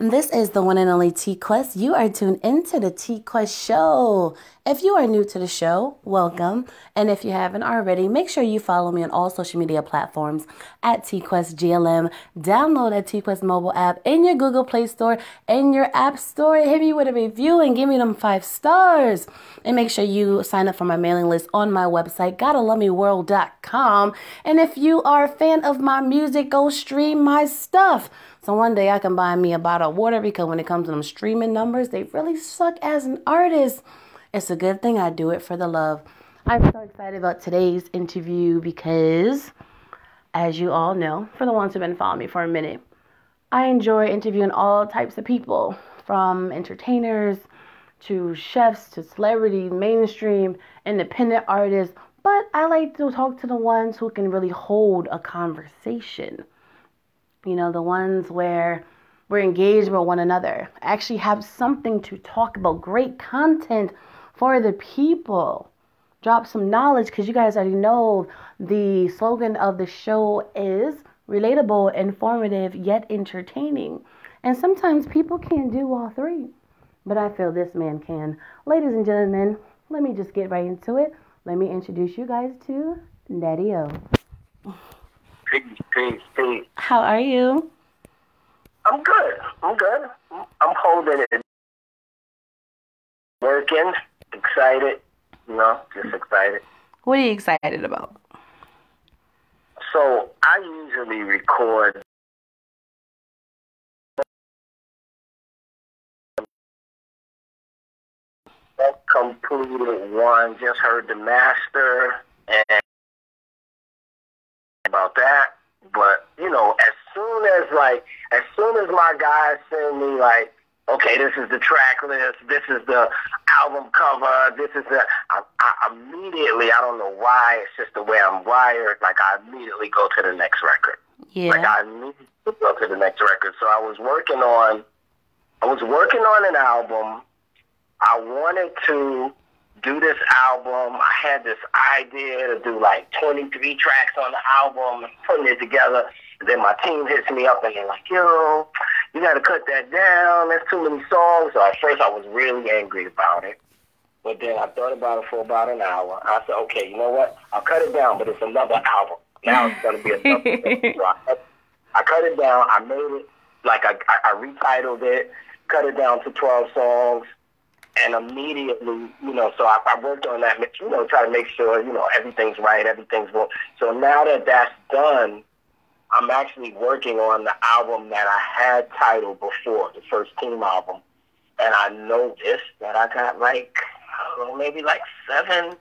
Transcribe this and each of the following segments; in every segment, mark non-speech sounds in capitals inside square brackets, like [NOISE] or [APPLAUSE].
This is the one and only T Quest. You are tuned into the T Quest show. If you are new to the show, welcome. And if you haven't already, make sure you follow me on all social media platforms at TQuestGLM. Download that T Quest mobile app in your Google Play Store and your App Store. Hit me with a review and give me them five stars. And make sure you sign up for my mailing list on my website, gottalovemeworld.com. And if you are a fan of my music, go stream my stuff. So one day I can buy me a bottle of water because when it comes to them streaming numbers, they really suck as an artist. It's a good thing I do it for the love. I'm so excited about today's interview because, as you all know, for the ones who've been following me for a minute, I enjoy interviewing all types of people from entertainers to chefs to celebrities, mainstream, independent artists. But I like to talk to the ones who can really hold a conversation you know, the ones where we're engaged with one another, actually have something to talk about, great content for the people. Drop some knowledge because you guys already know the slogan of the show is relatable, informative, yet entertaining. And sometimes people can't do all three, but I feel this man can. Ladies and gentlemen, let me just get right into it. Let me introduce you guys to Daddy O. Peace, peace, peace. How are you? I'm good. I'm good. I'm holding it. Working, excited. You know, just excited. What are you excited about? So I usually record completed one, just heard the master and that. But you know, as soon as like, as soon as my guys send me like, okay, this is the track list, this is the album cover, this is the, I, I immediately, I don't know why, it's just the way I'm wired. Like I immediately go to the next record. Yeah. Like I immediately go to the next record. So I was working on, I was working on an album. I wanted to do this album. I had this idea to do like 23 tracks on the album and putting it together. And then my team hits me up and they're like, yo, you got to cut that down. There's too many songs. So at first I was really angry about it. But then I thought about it for about an hour. I said, okay, you know what? I'll cut it down, but it's another album. Now it's going to be another [LAUGHS] so I, cut, I cut it down. I made it, like I, I, I retitled it, cut it down to 12 songs and immediately, you know, so I, I worked on that, you know, try to make sure, you know, everything's right, everything's going. So now that that's done, I'm actually working on the album that I had titled before, the first team album. And I noticed that I got like, I don't know, maybe like seven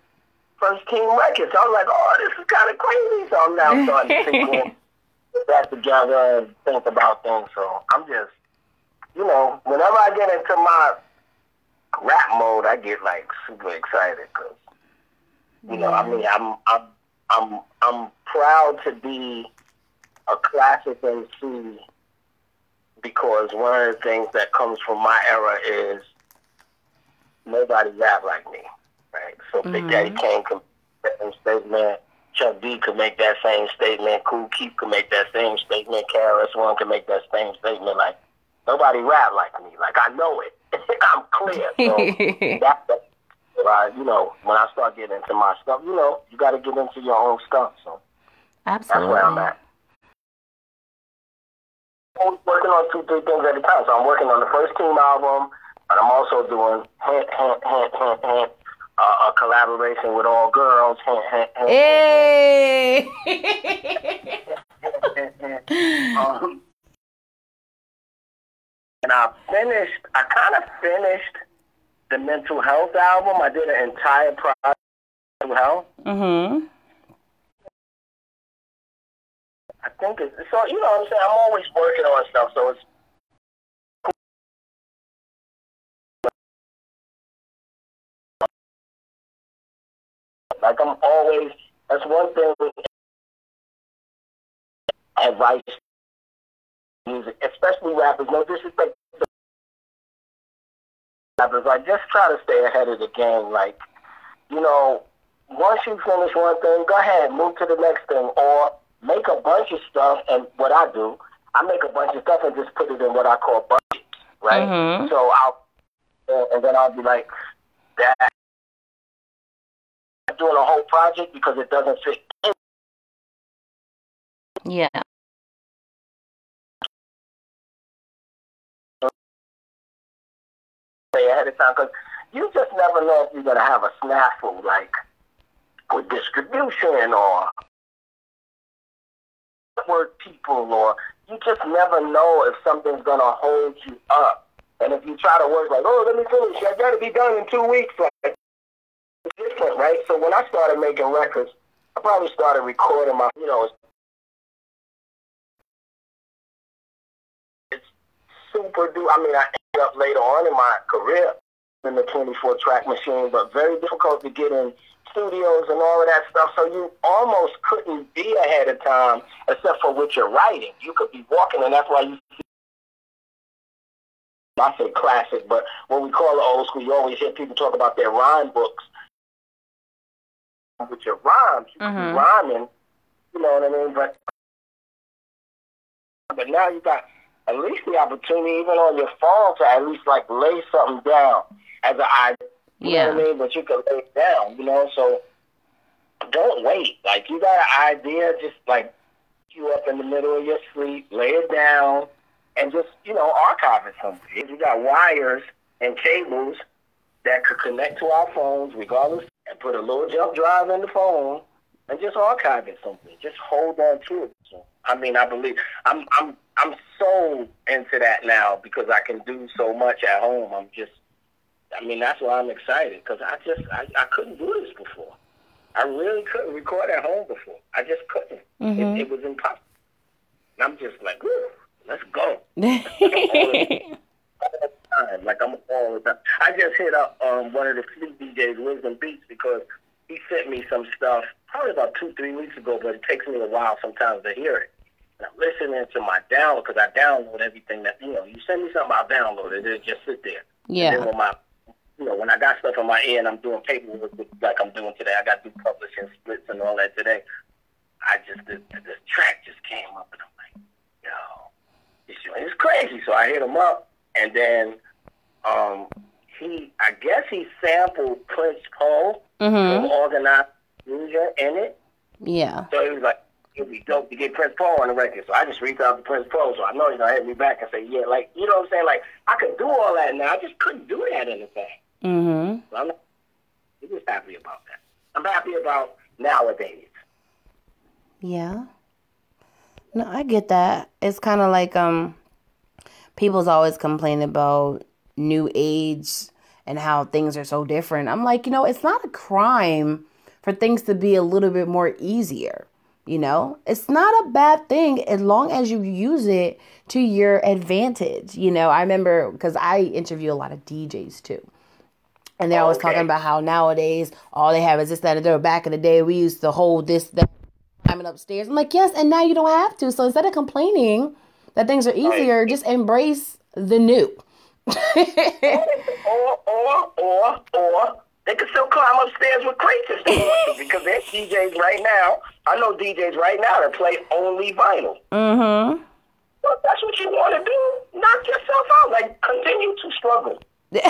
first team records. I was like, oh, this is kind of crazy. So I'm now starting to think [LAUGHS] put that together and think about things. So I'm just, you know, whenever I get into my rap mode, I get like super excited because you know, I mean, I'm I'm I'm I'm proud to be a classic MC because one of the things that comes from my era is nobody rap like me, right? So mm-hmm. Big Daddy Kane can make that statement. Chuck D could make that same statement. Kool Keith could make that same statement. KRS One could make that same statement. Like nobody rap like me. Like I know it. I'm clear. So that, that uh, you know, when I start getting into my stuff, you know, you got to get into your own stuff. So absolutely, that's where I'm at. I'm working on two, three things at a time. So I'm working on the first team album, and I'm also doing hint, hint, hint, hint, hint, uh, a collaboration with all girls. Hint, hint, hint. Hey. [LAUGHS] um, and I finished, I kind of finished the mental health album. I did an entire project mental health. Mm-hmm. I think it's, so, you know what I'm saying? I'm always working on stuff, so it's Like I'm always, that's one thing advice music, especially rappers. No disrespect rappers. Like, just try to stay ahead of the game. Like, you know, once you finish one thing, go ahead, move to the next thing, or make a bunch of stuff. And what I do, I make a bunch of stuff and just put it in what I call buckets. right? Mhm. So I'll, and then I'll be like, that doing a whole project because it doesn't fit in. Yeah. Say ahead of time because you just never know if you're gonna have a snafu like with distribution or work people or you just never know if something's gonna hold you up. And if you try to work like, oh, let me finish, I gotta be done in two weeks, like it's different, right? So when I started making records, I probably started recording my, you know, super do. I mean, I ended up later on in my career in the 24 track machine, but very difficult to get in studios and all of that stuff. So you almost couldn't be ahead of time except for what you're writing. You could be walking, and that's why you. I say classic, but what we call it old school, you always hear people talk about their rhyme books. With your rhymes, you could Mhm. be rhyming, you know what I mean? But but now you got at least the opportunity, even on your phone, to at least like lay something down as an idea. You know Yeah. what I mean? But you can lay it down, you know. So don't wait. Like you got an idea, just like you up in the middle of your sleep, lay it down, and just you know archive it somewhere. You got wires and cables that could connect to our phones, regardless, and put a little jump drive in the phone, and just archive it somewhere. Just hold on to it. So, I mean, I believe I'm I'm I'm so into that now because I can do so much at home. I'm just, I mean, that's why I'm excited because I just I, I couldn't do this before. I really couldn't record at home before. I just couldn't. Mhm. It, it was impossible. And I'm just like, let's go. [LAUGHS] time. Like I'm all the time. I just hit up um, one of the sleep DJs, Wisdom Beats, because he sent me some stuff probably about two, three weeks ago, but it takes me a while sometimes to hear it. And I'm listening to my download because I download everything that you know. You send me something, I'll download it. It'll just sit there. And then yeah. when my, you know, when I got stuff in my ear and I'm doing paperwork like I'm doing today, I got to do publishing splits and all that today. I just this, this track just came up and I'm like, yo, this joint is crazy. So I hit him up and then um he, I guess he sampled Prince Paul from Mhm. Organized Konfusion in it. Yeah. So he was like, it'd be dope to get Prince Paul on the record. So I just reached out to Prince Paul, so I know he's gonna hit me back and say, yeah, like you know what I'm saying? Like I could do all that now. I just couldn't do that in the thing. Mhm. So I'm, I'm just happy about that. I'm happy about nowadays. Yeah. No, I get that. It's kind of like um people's always complain about new age and how things are so different. I'm like, you know, it's not a crime for things to be a little bit more easier. You know, it's not a bad thing as long as you use it to your advantage. You know, I remember because I interview a lot of DJs too. And they're oh, always Okay. talking about how nowadays all they have is this, that, and the. Back in the day, we used to hold this, that, climbing upstairs. I'm like, yes, and now you don't have to. So instead of complaining that things are easier, just embrace the new. [LAUGHS] or, or, or, or they can still climb upstairs with crates [LAUGHS] because there's DJs right now. I know DJs right now that play only vinyl. mm-hmm. Well, if that's what you want to do. Knock yourself out. Like, continue to struggle. It's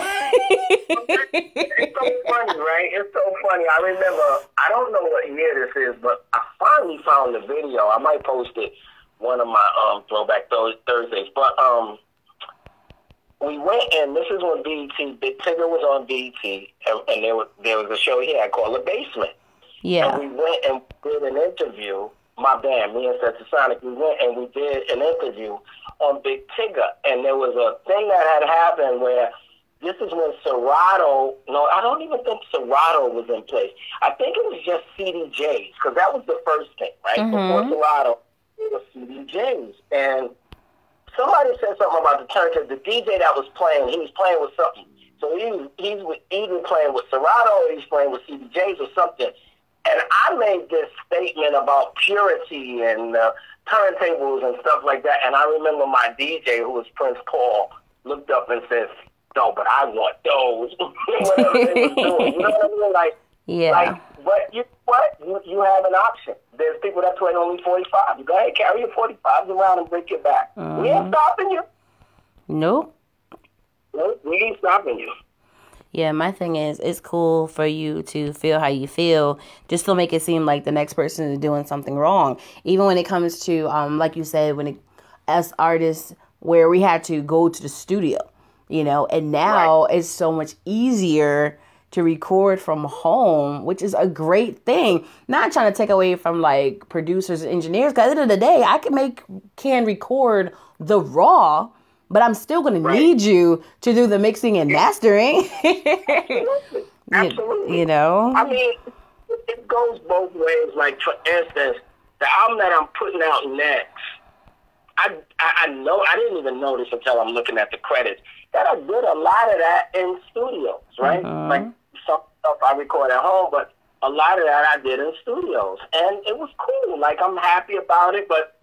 so [LAUGHS] funny, right? It's so funny. I remember, I don't know what year this is, but I finally found the video. I might post it one of my um throwback Thursdays. But um, we went and this is when BET, Big Tigger was on BET, and, and there was there was a show he had called The Basement. yeah. And we went and did an interview. My band, me and Sonic, we went and we did an interview on Big Tigger. And there was a thing that had happened where this is when Serato, no, I don't even think Serato was in place. I think it was just CDJs, because that was the first thing, right? Before Mhm. Serato, it was CDJs. And somebody said something about the turntable. The DJ that was playing, he was playing with something. So he was he's with, either playing with Serato or he's playing with CDJs or something. And I made this statement about purity and uh, turntables and stuff like that. And I remember my DJ, who was Prince Paul, looked up and said, "No, but I want those." [LAUGHS] Whatever they was doing, you know what I mean? Like, [LAUGHS] Yeah. like, but you what? You you have an option. There's people that play only 45. You go ahead, carry your 45s around and break your back. We ain't stopping you. nope. Nope, we ain't stopping you. Yeah, my thing is, it's cool for you to feel how you feel. Just don't make it seem like the next person is doing something wrong. Even when it comes to, um, like you said, when it, as artists, where we had to go to the studio, you know, and now right. it's so much easier to record from home, which is a great thing. Not trying to take away from like producers and engineers, because at the end of the day, I can make can record the raw, but I'm still gonna right. need you to do the mixing and mastering. Absolutely. [LAUGHS] Absolutely. You, you know? I mean it goes both ways. Like for instance, the album that I'm putting out next, I, I know I didn't even notice until I'm looking at the credits that I did a lot of that in studios, right? Mm-hmm. Like some stuff I record at home, but a lot of that I did in studios, and it was cool. Like I'm happy about it, but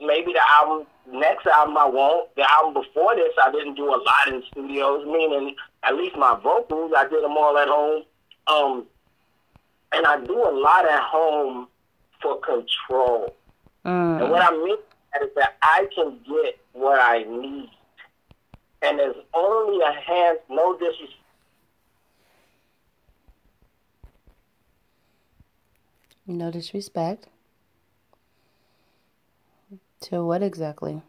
maybe the album next album I won't. The album before this I didn't do a lot in studios, meaning at least my vocals I did them all at home. Um, and I do a lot at home for control. Mm. And what I mean is that I can get what I need. And there's only a hand, no disrespect No disrespect. To what exactly?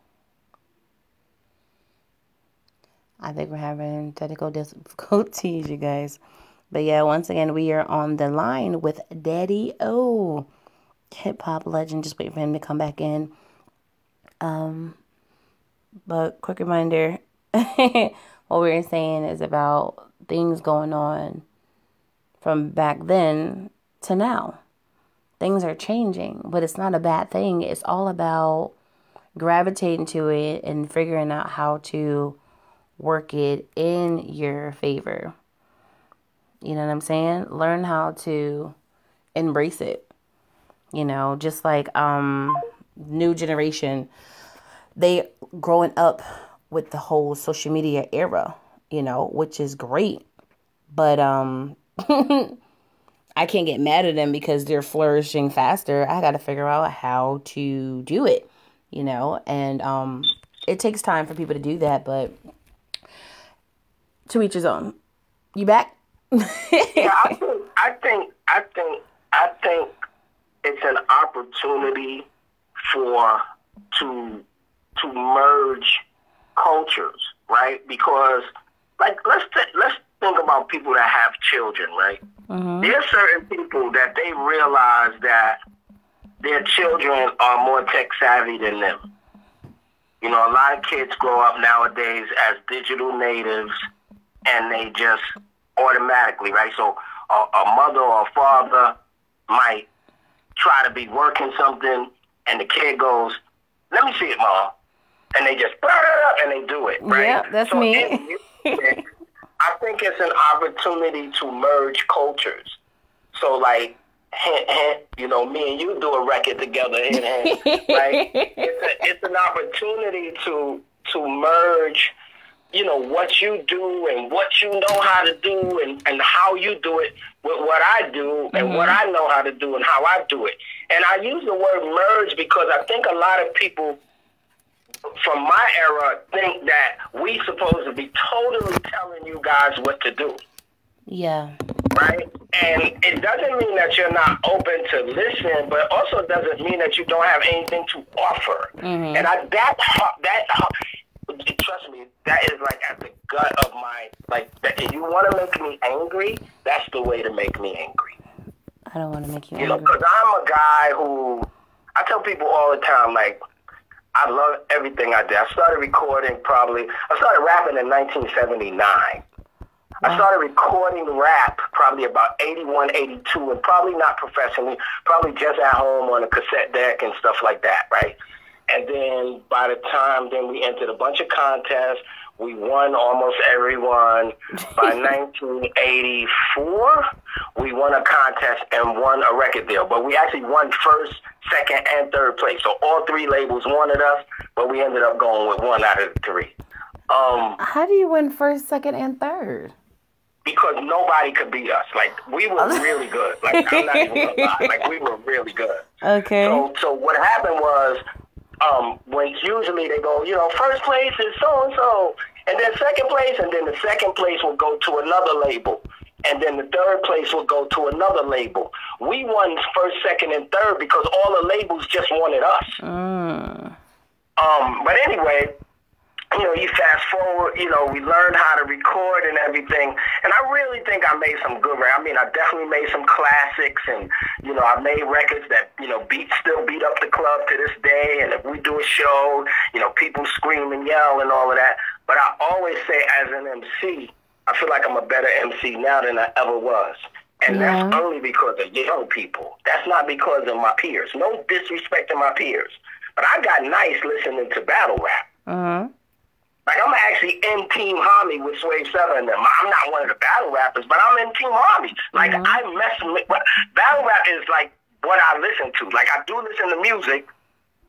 I think we're having technical difficulties, [LAUGHS] you guys. But yeah, once again, we are on the line with Daddy O, hip hop legend. Just wait for him to come back in. Um, but quick reminder [LAUGHS] what we were saying is about things going on from back then to now things are changing, but it's not a bad thing. It's all about gravitating to it and figuring out how to work it in your favor. You know what I'm saying? Learn how to embrace it. You know, just like um new generation they growing up with the whole social media era, you know, which is great. But um [LAUGHS] I can't get mad at them because they're flourishing faster. I got to figure out how to do it, you know, and um, it takes time for people to do that, but to each his own. You back? yeah, I [LAUGHS] think, I think, I think, I think it's an opportunity for to to merge cultures, right? Because like let's t- let's think about people that have children, right? Mm-hmm. There are certain people that they realize that their children are more tech savvy than them. You know, a lot of kids grow up nowadays as digital natives and they just automatically, right? So a, a mother or a father might try to be working something and the kid goes, let me see it, mom. And they just, and they do it, right? Yeah, that's so me. I think it's an opportunity to merge cultures. So like, hint, hint, you know, me and you do a record together, hint, [LAUGHS] right? It's, a, it's an opportunity to to merge, you know, what you do and what you know how to do and, and how you do it with what I do and mm-hmm. what I know how to do and how I do it. And I use the word merge because I think a lot of people – from my era think that we supposed to be totally telling you guys what to do. Yeah. Right? And it doesn't mean that you're not open to listen, but also doesn't mean that you don't have anything to offer. Mm-hmm. And I, that that trust me, that is like at the gut of my like. That if you want to make me angry, that's the way to make me angry. I don't want to make you. You angry. know, because I'm a guy who I tell people all the time, like I love everything I did. I started recording probably, I started rapping in 1979. Wow. I started recording rap probably about 81, 82, and probably not professionally, probably just at home on a cassette deck and stuff like that, right? And then by the time then we entered a bunch of contests, we won almost everyone. By [LAUGHS] 1984, we won a contest and won a record deal. But we actually won first, second, and third place. So all three labels wanted us, but we ended up going with one out of the three. Um, How do you win first, second, and third? Because nobody could beat us. Like we were really good. Like I'm not even gonna lie. Like we were really good. [LAUGHS] Okay. So so what happened was um, when usually they go, you know, first place is so and so, and then second place, and then the second place will go to another label, and then the third place will go to another label. We won first, second, and third because all the labels just wanted us. Mm. Um, but anyway, you know, you fast forward, you know, we learned how to record and everything. And I really think I made some good records. I mean, I definitely made some classics and, you know, I made records that, you know, beat still beat up the club to this day. And if we do a show, you know, people scream and yell and all of that. But I always say as an MC, I feel like I'm a better MC now than I ever was. And Yeah. that's only because of young people. That's not because of my peers. No disrespect to my peers. But I got nice listening to battle rap. Uh-huh. Like I'm actually in Team Homie with Swave Sevah and them. I'm not one of the battle rappers, but I'm in Team Homie. Like Mhm. I mess with but battle rap is like what I listen to. Like I do listen to music,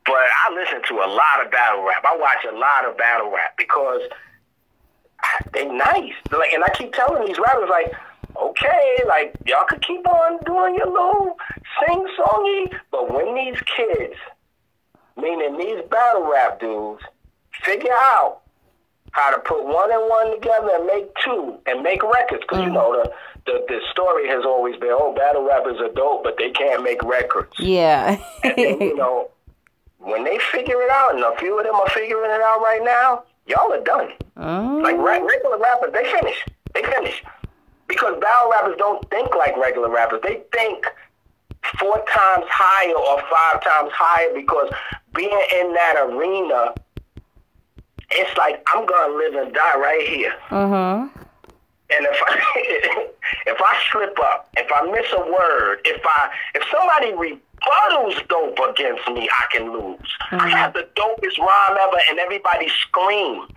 but I listen to a lot of battle rap. I watch a lot of battle rap because they nice. Like and I keep telling these rappers like, okay, like y'all could keep on doing your little sing songy, but when these kids, meaning these battle rap dudes, figure out how to put one and one together and make two and make records. Because you know the, the the story has always been, oh, battle rappers are dope, but they can't make records. Yeah. And then, you [LAUGHS] know, when they figure it out, and a few of them are figuring it out right now, y'all are done. Mm. Like re- regular rappers, they finish. They finish. Because battle rappers don't think like regular rappers. They think four times higher or five times higher because being in that arena, it's like I'm gonna live and die right here. Uh-huh. And if I [LAUGHS] if I slip up, if I miss a word, if I if somebody rebuttals dope against me, I can lose. I have the dopest rhyme ever, and everybody scream.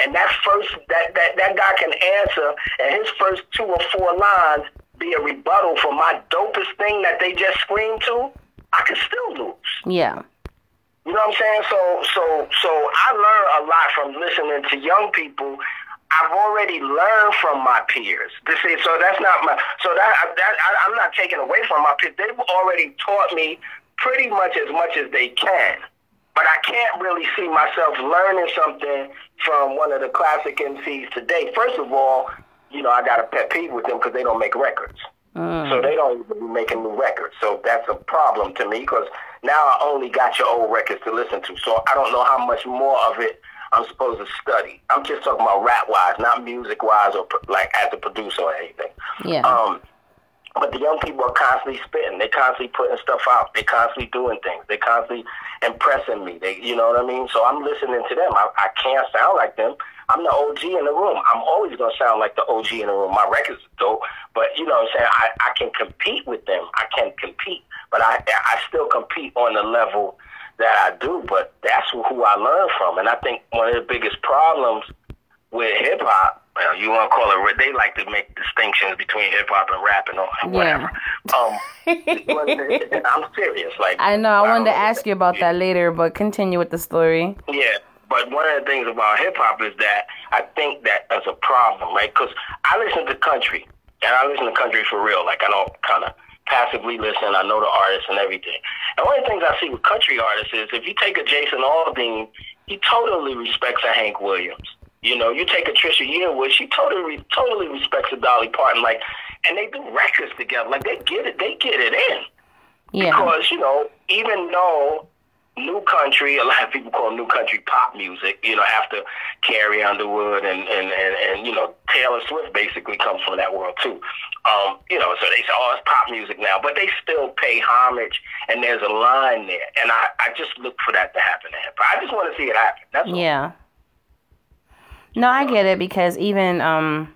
And that first that that that guy can answer, and his first two or four lines be a rebuttal for my dopest thing that they just screamed to. I can still lose. Yeah. You know what I'm saying? So so so I learn a lot from listening to young people. I've already learned from my peers. This is so that's not my so that that I, I'm not taking away from my peers. They've already taught me pretty much as much as they can. But I can't really see myself learning something from one of the classic MCs today. First of all, you know I got a pet peeve with them because they don't make records. Uh. So they don't even be making new records. So that's a problem to me because now I only got your old records to listen to. So I don't know how much more of it I'm supposed to study. I'm just talking about rap wise, not music wise or like as a producer or anything. Yeah. Um, but the young people are constantly spitting. They're constantly putting stuff out. They're constantly doing things. They're constantly impressing me. They, you know what I mean? So I'm listening to them. I, I can't sound like them. I'm the OG in the room. I'm always gonna sound like the OG in the room. My records are dope, but you know what I'm saying. I, I can compete with them. I can compete, but I I still compete on the level that I do. But that's who I learn from, and I think one of the biggest problems with hip hop, well, you want to call it, they like to make distinctions between hip hop and rap and all, whatever. Um, [LAUGHS] I'm serious. Like I know. I wanted to ask you about that later, but continue with the story. yeah, but one of the things about hip hop is that I think that is a problem, right? Because I listen to country, and I listen to country for real. Like I don't kind of passively listen. I know the artists and everything. And one of the things I see with country artists is if you take a Jason Aldean, he totally respects a Hank Williams. You know, you take a Trisha Yearwood, she totally totally respects a Dolly Parton. Like, and they do records together. Like they get it, they get it in. Yeah. Because, you know, even though new country, a lot of people call new country pop music, you know, after Carrie Underwood and, and, and, and you know, Taylor Swift basically comes from that world too. Um, you know, so they say, oh, it's pop music now, but they still pay homage and there's a line there. And I, I just look for that to happen to. But I just want to see it happen. That's all. Yeah. No, I get it because even um,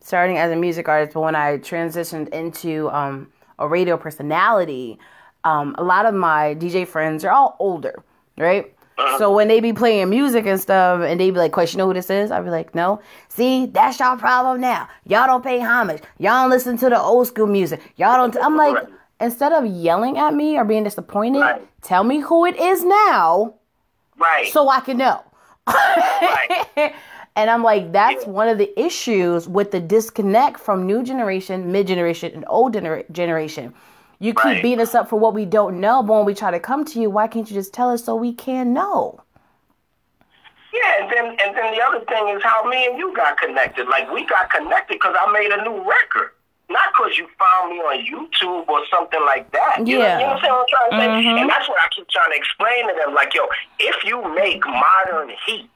starting as a music artist, but when I transitioned into um, a radio personality, um, a lot of my DJ friends are all older, right? So when they be playing music and stuff, and they be like, "Question, you know who this is?" I'd be like, "No." See, that's y'all problem now. Y'all don't pay homage. Y'all don't listen to the old school music. Y'all don't. i I'm like, Right. instead of yelling at me or being disappointed, Right. tell me who it is now Right. so I can know. Right. [LAUGHS] and I'm like, that's Yeah. one of the issues with the disconnect from new generation, mid generation, and old gener- generation. You keep Right. beating us up for what we don't know, but when we try to come to you, why can't you just tell us so we can know? Yeah, and then and then the other thing is how me and you got connected. Like we got connected because I made a new record, not because you found me on YouTube or something like that. You know, Yeah. you know what I'm saying? What I'm trying to say, Mhm. and that's what I keep trying to explain to them. Like, yo, if you make modern heat,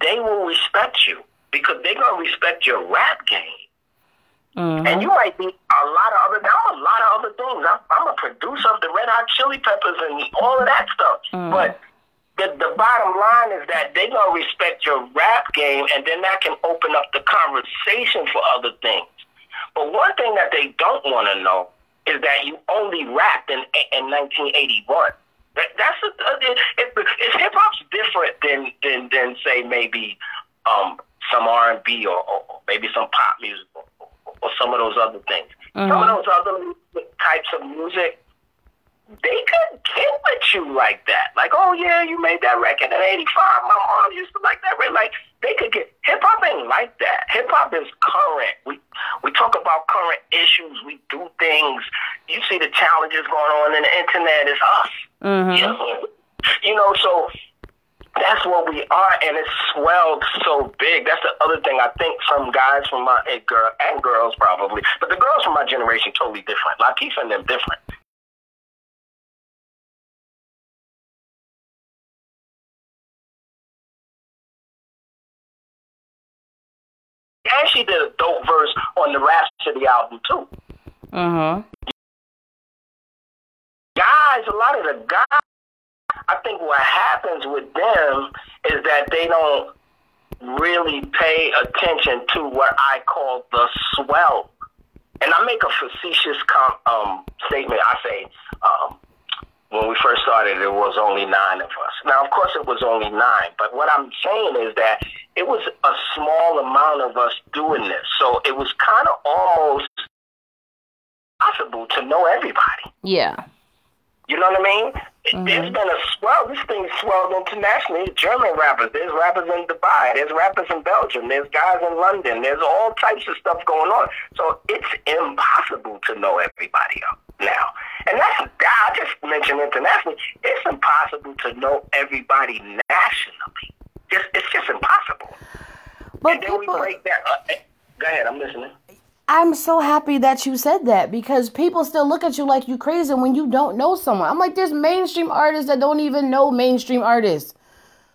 they will respect you because they're gonna respect your rap game. Mhm. And you might be a lot of other. I'm a lot of other things. I'm, I'm a producer of the Red Hot Chili Peppers and all of that stuff. But the the bottom line is that they gonna respect your rap game, and then that can open up the conversation for other things. But one thing that they don't want to know is that you only rapped in in 1981. That, that's a, it, it, it's hip hop's different than than than say maybe um, some R and B or, or maybe some pop music or, some of those other things. Some of those other types of music, they could get with you like that. Like, oh yeah, you made that record in '85. My mom used to like that record. Like, they could get hip hop ain't like that. Hip hop is current. We we talk about current issues. We do things. You see the challenges going on in the internet. It's us. Mhm. You know, you know, so that's what we are, and it swelled so big. That's the other thing. I think some guys from my and girl and girls probably, but the girls from my generation totally different. Latifah and them different. And she did a dope verse on the Rapsody album too. Mhm. guys, a lot of the guys, I think what happens with them is that they don't really pay attention to what I call the swell. And I make a facetious com- um, statement. I say, um, when we first started, there was only nine of us. Now, of course, it was only nine, but what I'm saying is that it was a small amount of us doing this. So it was kind of almost possible to know everybody. Yeah. You know what I mean? It- There's been a swell. This thing swelled internationally. German rappers. There's rappers in Dubai. There's rappers in Belgium. There's guys in London. There's all types of stuff going on. So it's impossible to know everybody up now. And that's I just mentioned internationally. It's impossible to know everybody nationally. Just it's just impossible. But and then we break that. Uh, eh, go ahead. I'm listening. I'm so happy that you said that because people still look at you like you crazy when you don't know someone. I'm like, there's mainstream artists that don't even know mainstream artists.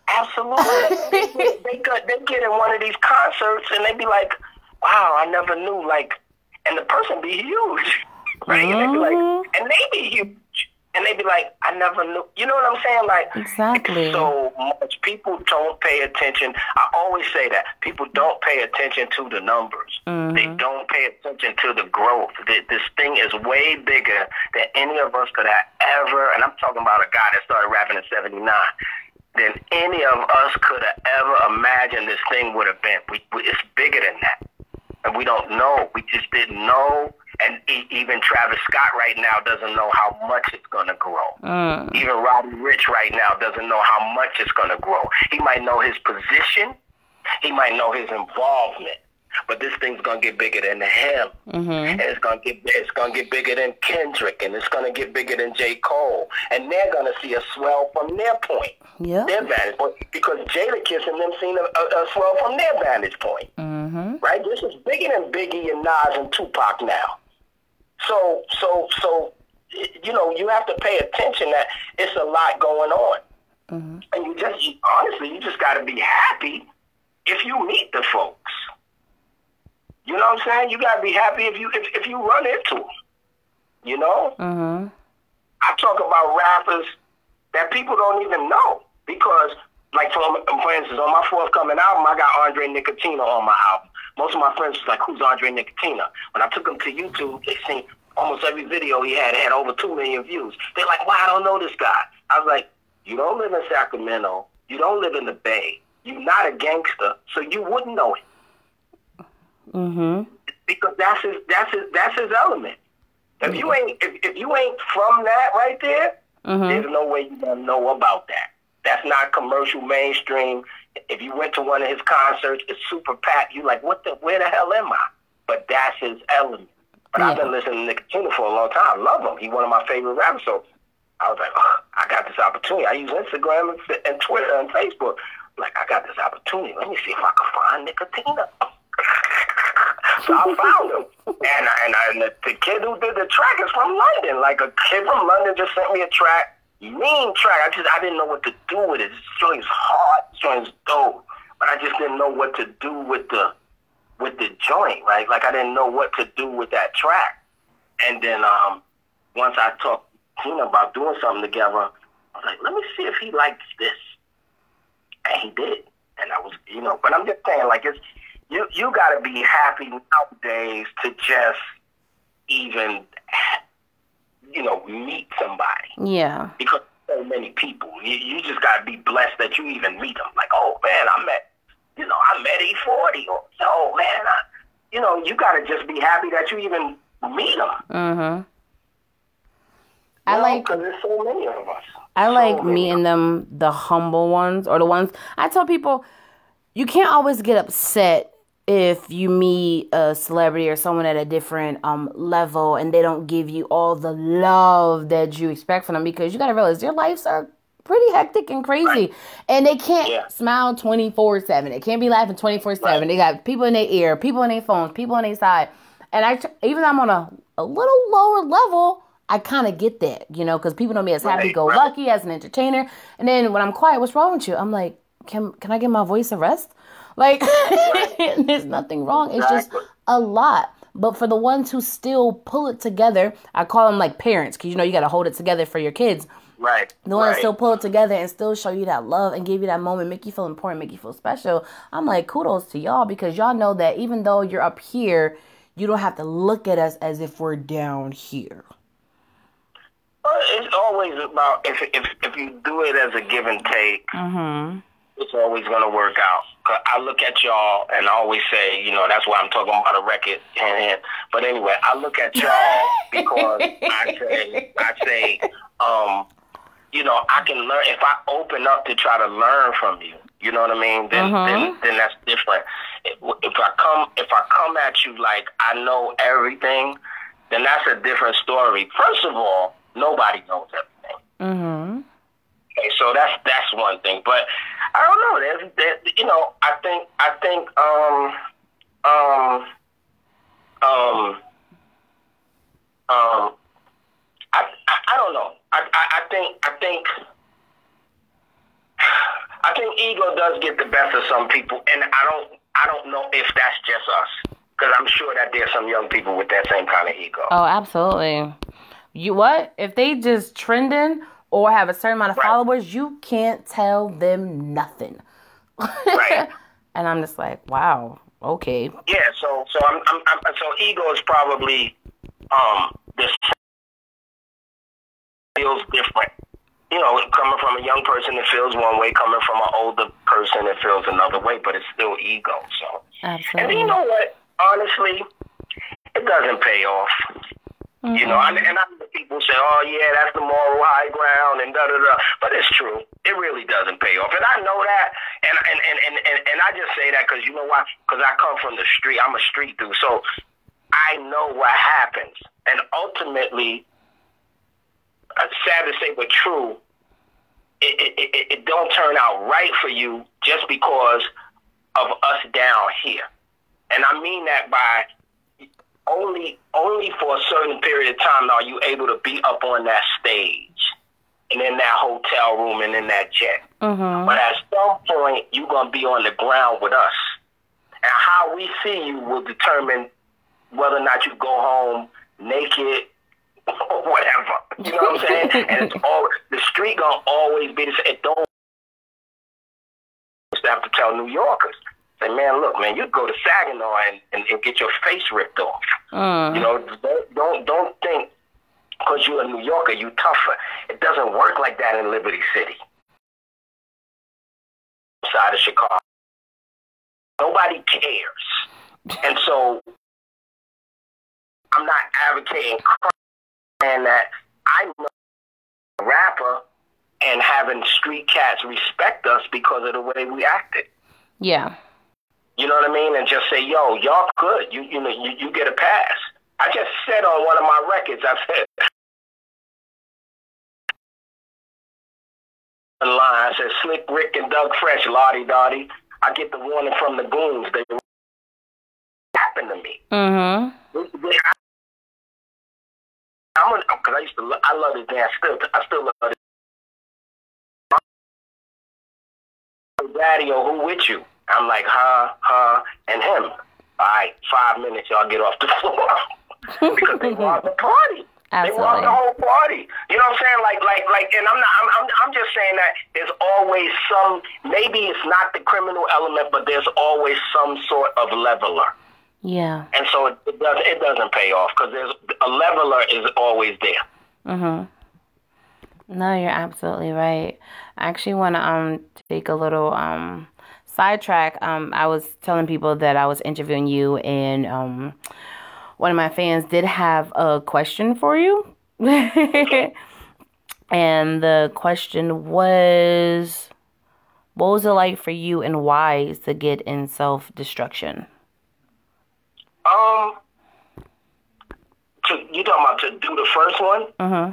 Absolutely. [LAUGHS] they, they, they, got, they get in one of these concerts and they be like, wow, I never knew. Like, and the person be huge. [LAUGHS] Right? And they be like, mm-hmm. and they be huge. And they be like, I never knew. You know what I'm saying? Like, Exactly. so much. People don't pay attention. I always say that. People don't pay attention to the numbers. Mm-hmm. They don't pay attention to the growth. This thing is way bigger than any of us could have ever, and I'm talking about a guy that started rapping in 79, than any of us could have ever imagined this thing would have been. We, we, it's bigger than that. And we don't know. We just didn't know. And e- even Travis Scott right now doesn't know how much it's going to grow. Mm. Even Roddy Ricch right now doesn't know how much it's going to grow. He might know his position. He might know his involvement. But this thing's gonna get bigger than him, and it's gonna get it's gonna get bigger than Kendrick, and it's gonna get bigger than J. Cole, and they're gonna see a swell from their point, Yeah. their vantage point, because Jadakiss and them seen a, a, a swell from their vantage point, Mm-hmm. right? This is bigger than Biggie and Nas and Tupac now. So so so, you know, you have to pay attention that it's a lot going on, and you just you- honestly, you just got to be happy if you meet the folks. You know what I'm saying? You gotta be happy if you if, if you run into them. You know, Mm-hmm. I talk about rappers that people don't even know because, like for for instance, on my forthcoming album, I got Andre Nickatina on my album. Most of my friends was like, "Who's Andre Nickatina?" When I took them to YouTube, they seen almost every video he had had over two million views. They're like, "Why I don't know this guy?" I was like, "You don't live in Sacramento. You don't live in the Bay. You're not a gangster, so you wouldn't know him." Mm-hmm. because that's his that's his that's his element. If you ain't if, if you ain't from that right there, Mm-hmm. there's no way you gonna know about that. That's not commercial mainstream. If you went to one of his concerts, it's super packed. You like what the where the hell am I? But that's his element. But yeah. I've been listening to Nickatina for a long time. I love him. He's one of my favorite rappers. So I was like, oh, I got this opportunity. I use Instagram and, and Twitter and Facebook. Like, I got this opportunity. Let me see if I can find Nickatina. [LAUGHS] so I found him. And, and, I, and the, the kid who did the track is from London. Like, a kid from London just sent me a track. Mean track. I just, I didn't know what to do with it. This joint's hard. This joint's dope. But I just didn't know what to do with the, with the joint. Right? Like, I didn't know what to do with that track. And then, um, once I talked to Tina about doing something together, I was like, let me see if he likes this. And he did. And I was, you know, but I'm just saying, like, it's, you, you got to be happy nowadays to just even, you know, meet somebody. Yeah. Because so many people. You, you just got to be blessed that you even meet them. Like, oh, man, I met, you know, I met E40. Or, oh, man, I, you know, you got to just be happy that you even meet them. Mm-hmm. I like because there's so many of us. I so like meeting them, the humble ones, or the ones I tell people. You can't always get upset if you meet a celebrity or someone at a different um, level and they don't give you all the love that you expect from them because you got to realize their lives are pretty hectic and crazy right. and they can't yeah. smile 24 7 they can't be laughing 24 right. 7 they got people in their ear people in their phones people on their side and i even though i'm on a, a little lower level I kind of get that, you know, because people know me as happy go lucky right. as an entertainer. And then when I'm quiet, what's wrong with you? I'm like, can can I give my voice a rest? Like, [LAUGHS] [LAUGHS] there's nothing wrong. It's just a lot. But for the ones who still pull it together, I call them like parents because you know you got to hold it together for your kids. Right. The ones right. that still pull it together and still show you that love and give you that moment, make you feel important, make you feel special. I'm like, kudos to y'all because y'all know that even though you're up here, you don't have to look at us as if we're down here. It's always about if if if you do it as a give and take, mm-hmm. it's always going to work out. I look at y'all and I always say, you know, that's why I'm talking about a record. And, [LAUGHS] but anyway, I look at y'all [LAUGHS] because I say, I say, um, you know, I can learn if I open up to try to learn from you. You know what I mean? Then, mm-hmm. then, then that's different. If, if I come, if I come at you like I know everything, then that's a different story. First of all, nobody knows everything. Mm-hmm. So that's that's one thing. But I don't know. There's, there, you know, I think I think um um um um I I, I don't know. I, I I think I think I think ego does get the best of some people, and I don't I don't know if that's just us because I'm sure that there's some young people with that same kind of ego. Oh, absolutely. You what? If they just trending or have a certain amount of right. followers, you can't tell them nothing. Right. [LAUGHS] and I'm just like, wow, okay. Yeah. So so I'm, I'm, I'm so ego is probably um this feels different. You know, coming from a young person, it feels one way. Coming from an older person, it feels another way. But it's still ego. So. Absolutely. And you know what? Honestly, it doesn't pay off. Mm-hmm. You know, and, and I know people say, "Oh, yeah, that's the moral high ground," and da da da. But it's true. It really doesn't pay off, and I know that. And and and and, and, and I just say that because you know why? Because I come from the street. I'm a street dude, so I know what happens. And ultimately, uh, sad to say, but true. It, it, it, it don't turn out right for you just because of us down here. And I mean that by only only for a certain period of time are you able to be up on that stage and in that hotel room and in that jet. Mm-hmm. But at some point, you're gonna be on the ground with us, and how we see you will determine whether or not you go home naked or whatever. You know what I'm saying? [LAUGHS] and it's all the street gonna always be the same. It don't have to tell New Yorkers. Say, man, look, man, you go to Saginaw and, and, and get your face ripped off. Uh. You know, don't don't, don't think because you're a New Yorker, you tougher. It doesn't work like that in Liberty City, side of Chicago. Nobody cares, and so I'm not advocating crime and that I know a rapper and having street cats respect us because of the way we acted. Yeah. You know what I mean? And just say, yo, y'all good. You you know you, you get a pass. I just said on one of my records, I said, [LAUGHS] in line, I said, Slick Rick and Doug Fresh, La Di Da Di. I get the warning from the goons. They happened to me. Mm-hmm. I'm because I used to, lo- I love this dance still. I still love it. Daddy, or who with you? I'm like, huh, huh, and him. All right, five minutes, y'all get off the [LAUGHS] floor because they want the party. They want the whole party. You know what I'm saying? Like, like, like, and I'm not. I'm, I'm, I'm just saying that there's always some. Maybe it's not the criminal element, but there's always some sort of leveler, Yeah. and so it, it does. It doesn't pay off because there's a leveler is always there. Mm-hmm. No, you're absolutely right. I actually want to um take a little um sidetrack. Um, I was telling people that I was interviewing you, and um, one of my fans did have a question for you, [LAUGHS] and the question was, "What was it like for you and why to get in self destruction?" Um, to, you talking about to do the first one? Mm-hmm.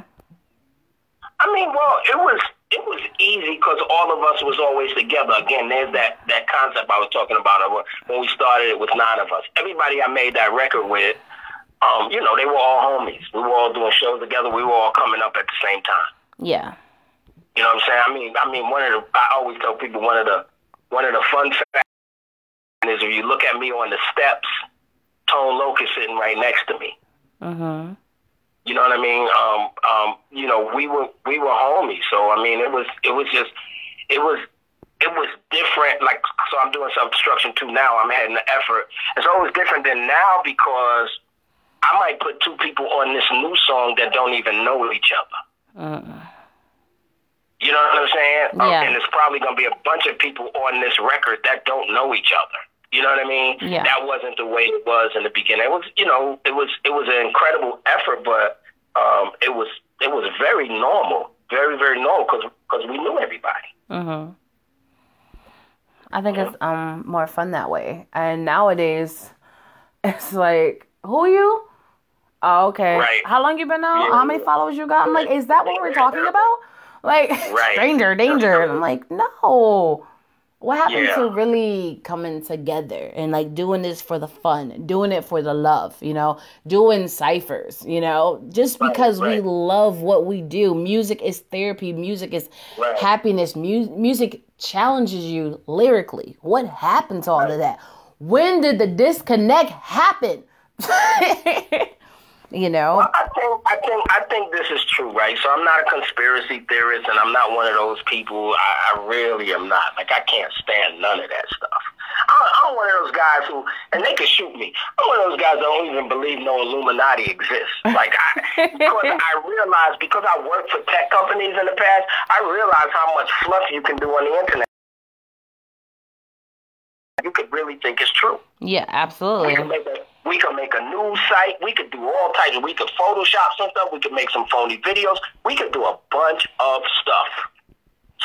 I mean, well, it was it was easy because all of us was always together. Again, there's that that concept I was talking about when we started. It was nine of us. Everybody I made that record with, um, you know, they were all homies. We were all doing shows together. We were all coming up at the same time. Yeah. You know what I'm saying? I mean, I mean, one of the I always tell people one of the one of the fun facts is if you look at me on the steps, Tone Loc is sitting right next to me. Mm-hmm. You know what I mean? Um, um, you know, we were we were homies, so I mean, it was it was just it was it was different. Like, so I'm doing some destruction too now. I'm adding the effort. It's always different than now because I might put two people on this new song that don't even know each other. Mm-mm. You know what I'm saying? Um, Yeah. and there's probably going to be a bunch of people on this record that don't know each other. You know what I mean? Yeah. That wasn't the way it was in the beginning. It was, you know, it was it was an incredible effort, but um, it was it was very normal, very very normal because because we knew everybody. Mm-hmm. I think it's um more fun that way. And nowadays, [LAUGHS] it's like, who you? Oh, okay. Right. How long you been out? How many followers you got? I'm like, is that what we're talking about? Like, [LAUGHS] Right. stranger danger. And I'm like, no. What happened Yeah. to really coming together and like doing this for the fun, doing it for the love, you know, doing ciphers, you know, just Right, because we love what we do. Music is therapy, music is Right. happiness, mu- music challenges you lyrically. What happened to all of that? When did the disconnect happen? [LAUGHS] you know? I think I think I think this is true, right? So I'm not a conspiracy theorist, and I'm not one of those people. I, I really am not. Like I can't stand none of that stuff. I, I'm one of those guys who, and they can shoot me. I'm one of those guys that don't even believe no Illuminati exists. [LAUGHS] Like I, because I realize because I worked for tech companies in the past, I realize how much fluff you can do on the internet. You could really think it's true. Yeah, absolutely. could make a we could make a news site. We could do all types. Of, we could Photoshop some stuff. We could make some phony videos. We could do a bunch of stuff.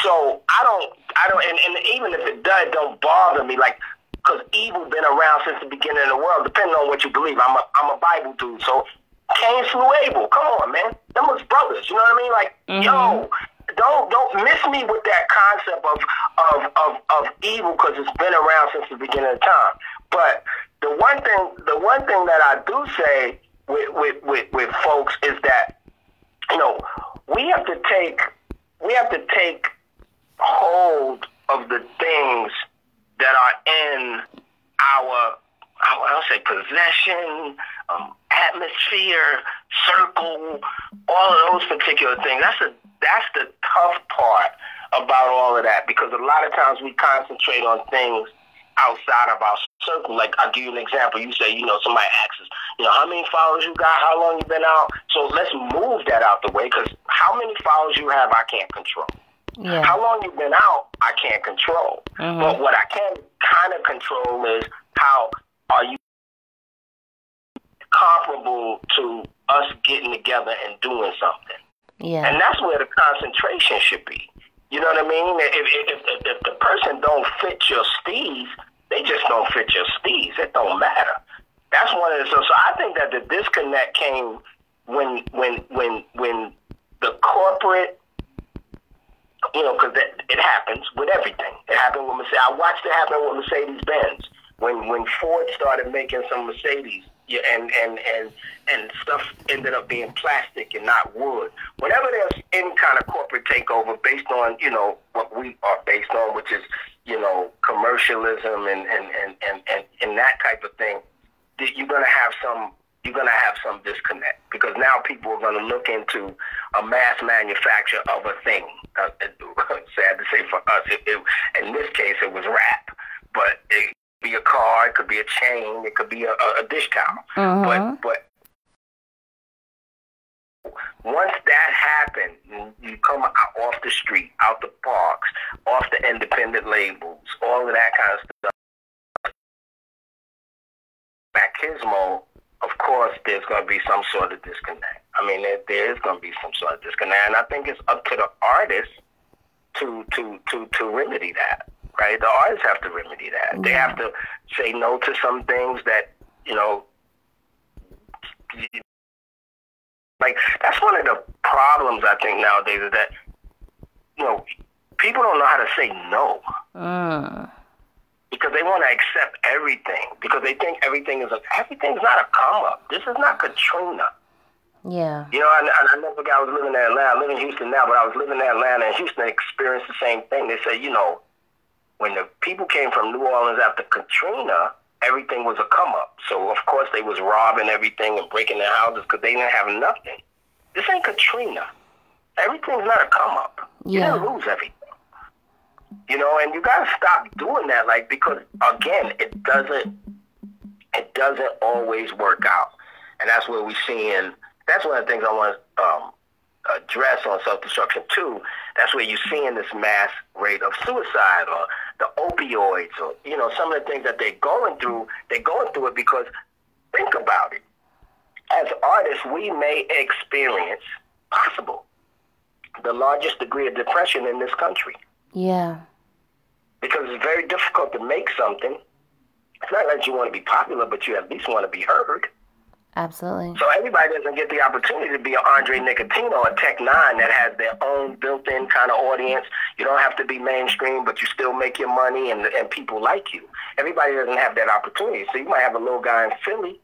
So I don't, I don't, and, and even if it does, don't bother me. Like, cause evil been around since the beginning of the world. Depending on what you believe, I'm a, I'm a Bible dude. So Cain slew Abel. Come on, man. Them was brothers. You know what I mean? Like, mm-hmm. yo, don't don't miss me with that concept of of of, of evil because it's been around since the beginning of time. But the one thing the one thing that I do say with with, with, with folks is that you know we have to take we have to take hold of the things that are in our I will say possession, um, atmosphere, circle, all of those particular things. That's a that's the tough part about all of that because a lot of times we concentrate on things outside of our circle. Like I'll give you an example. You say, you know, somebody asks us, you know, how many followers you got, how long you been out. So let's move that out the way because how many followers you have, I can't control. Yeah. How long you've been out, I can't control. Mhm. But what I can kind of control is how are you comparable to us getting together and doing something. Yeah. And that's where the concentration should be. You know what I mean? If, if, if, if the person don't fit your steez, they just don't fit your steez. It don't matter. That's one of the so so I think that the disconnect came when when when when the corporate you know, because it happens with everything. It happened with Mercedes. I watched it happen with Mercedes Benz when when Ford started making some Mercedes. Yeah, and and and and stuff ended up being plastic and not wood. Whenever there's any kind of corporate takeover based on you know what we are based on, which is you know commercialism and and and and and, and that type of thing, you're gonna have some you're to have some disconnect because now people are to look into a mass manufacture of a thing. Uh, [LAUGHS] sad to say for us, it, it, in this case, it was rap, but it be a car, it could be a chain, it could be a, a dish towel. Uh-huh. But but once that happened, you come off the street, out the parks, off the independent labels, all of that kind of stuff. Machismo of course, there's going to be some sort of disconnect. I mean, there, there is going to be some sort of disconnect, and I think it's up to the artist to to to to remedy that. Right? The artists have to remedy that. They have to say no to some things that you know. Like that's one of the problems I think nowadays is that you know people don't know how to say no. Uh because they want to accept everything because they think everything is a, everything's not a come up. This is not Katrina. Yeah. You know, I, I never forget I was living in Atlanta. I live in Houston now, but I was living in Atlanta, and Houston experienced the same thing. They said, you know, when the people came from New Orleans after Katrina, everything was a come up. So of course they was robbing everything and breaking their houses because they didn't have nothing. This ain't Katrina. Everything's not a come up. Yeah. You didn't lose everything. You know, and you gotta stop doing that, like because again, it doesn't it doesn't always work out, and that's where we seeing. That's one of the things I want to um, address on self destruction too. That's where you're seeing this mass rate of suicide or the opioids or you know some of the things that they're going through. They're going through it because think about it. As artists, we may experience possible the largest degree of depression in this country. Yeah. Because it's very difficult to make something. It's not that you want to be popular, but you at least want to be heard. Absolutely. So everybody doesn't get the opportunity to be an Andre Nickatina or Tech N9ne that has their own built-in kind of audience. You don't have to be mainstream, but you still make your money and and people like you. Everybody doesn't have that opportunity. So you might have a little guy in Philly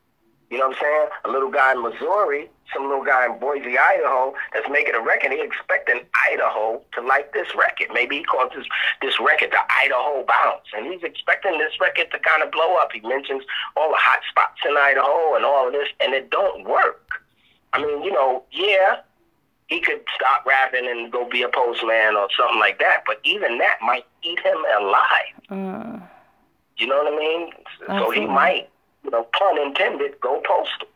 you know what I'm saying? A little guy in Missouri, some little guy in Boise, Idaho, that's making a record. He expecting Idaho to like this record. Maybe he calls this this record the Idaho Bounce, and he's expecting this record to kind of blow up. He mentions all the hot spots in Idaho and all of this, and it don't work. I mean, you know, yeah, he could stop rapping and go be a postman or something like that, but even that might eat him alive. Mm. You know what I mean? So he might you know, pun intended, go postal.